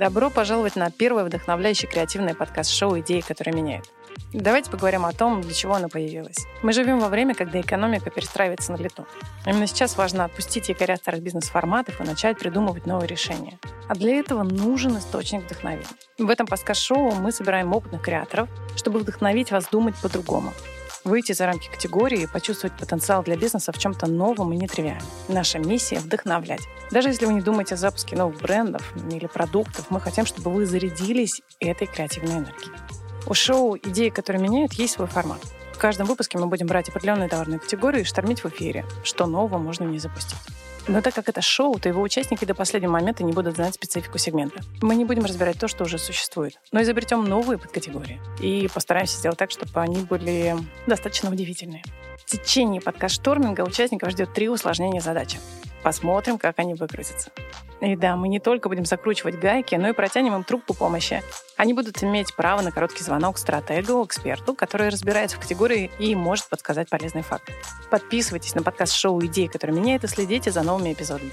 Добро пожаловать на первое вдохновляющее креативное подкаст-шоу «Идеи, которые меняют». Давайте поговорим о том, для чего оно появилось. Мы живем во время, когда экономика перестраивается на лету. Именно сейчас важно отпустить якоря старых бизнес-форматов и начать придумывать новые решения. А для этого нужен источник вдохновения. В этом подкаст-шоу мы собираем опытных креаторов, чтобы вдохновить вас думать по-другому, выйти за рамки категории и почувствовать потенциал для бизнеса в чем-то новом и нетривиальном. Наша миссия — вдохновлять. Даже если вы не думаете о запуске новых брендов или продуктов, мы хотим, чтобы вы зарядились этой креативной энергией. У шоу «Идеи, которые меняют» есть свой формат. В каждом выпуске мы будем брать определенные товарные категории и штормить в эфире, что нового можно не запустить. Но так как это шоу, то его участники до последнего момента не будут знать специфику сегмента. Мы не будем разбирать то, что уже существует, но изобретем новые подкатегории и постараемся сделать так, чтобы они были достаточно удивительные. В течение подкаст-шторминга участников ждет три усложнения задачи. Посмотрим, как они выкрутятся. И да, мы не только будем закручивать гайки, но и протянем им трубку помощи. Они будут иметь право на короткий звонок стратегу, эксперту, который разбирается в категории и может подсказать полезный факт. Подписывайтесь на подкаст шоу «Идеи, которые меняют» и следите за новыми эпизодами.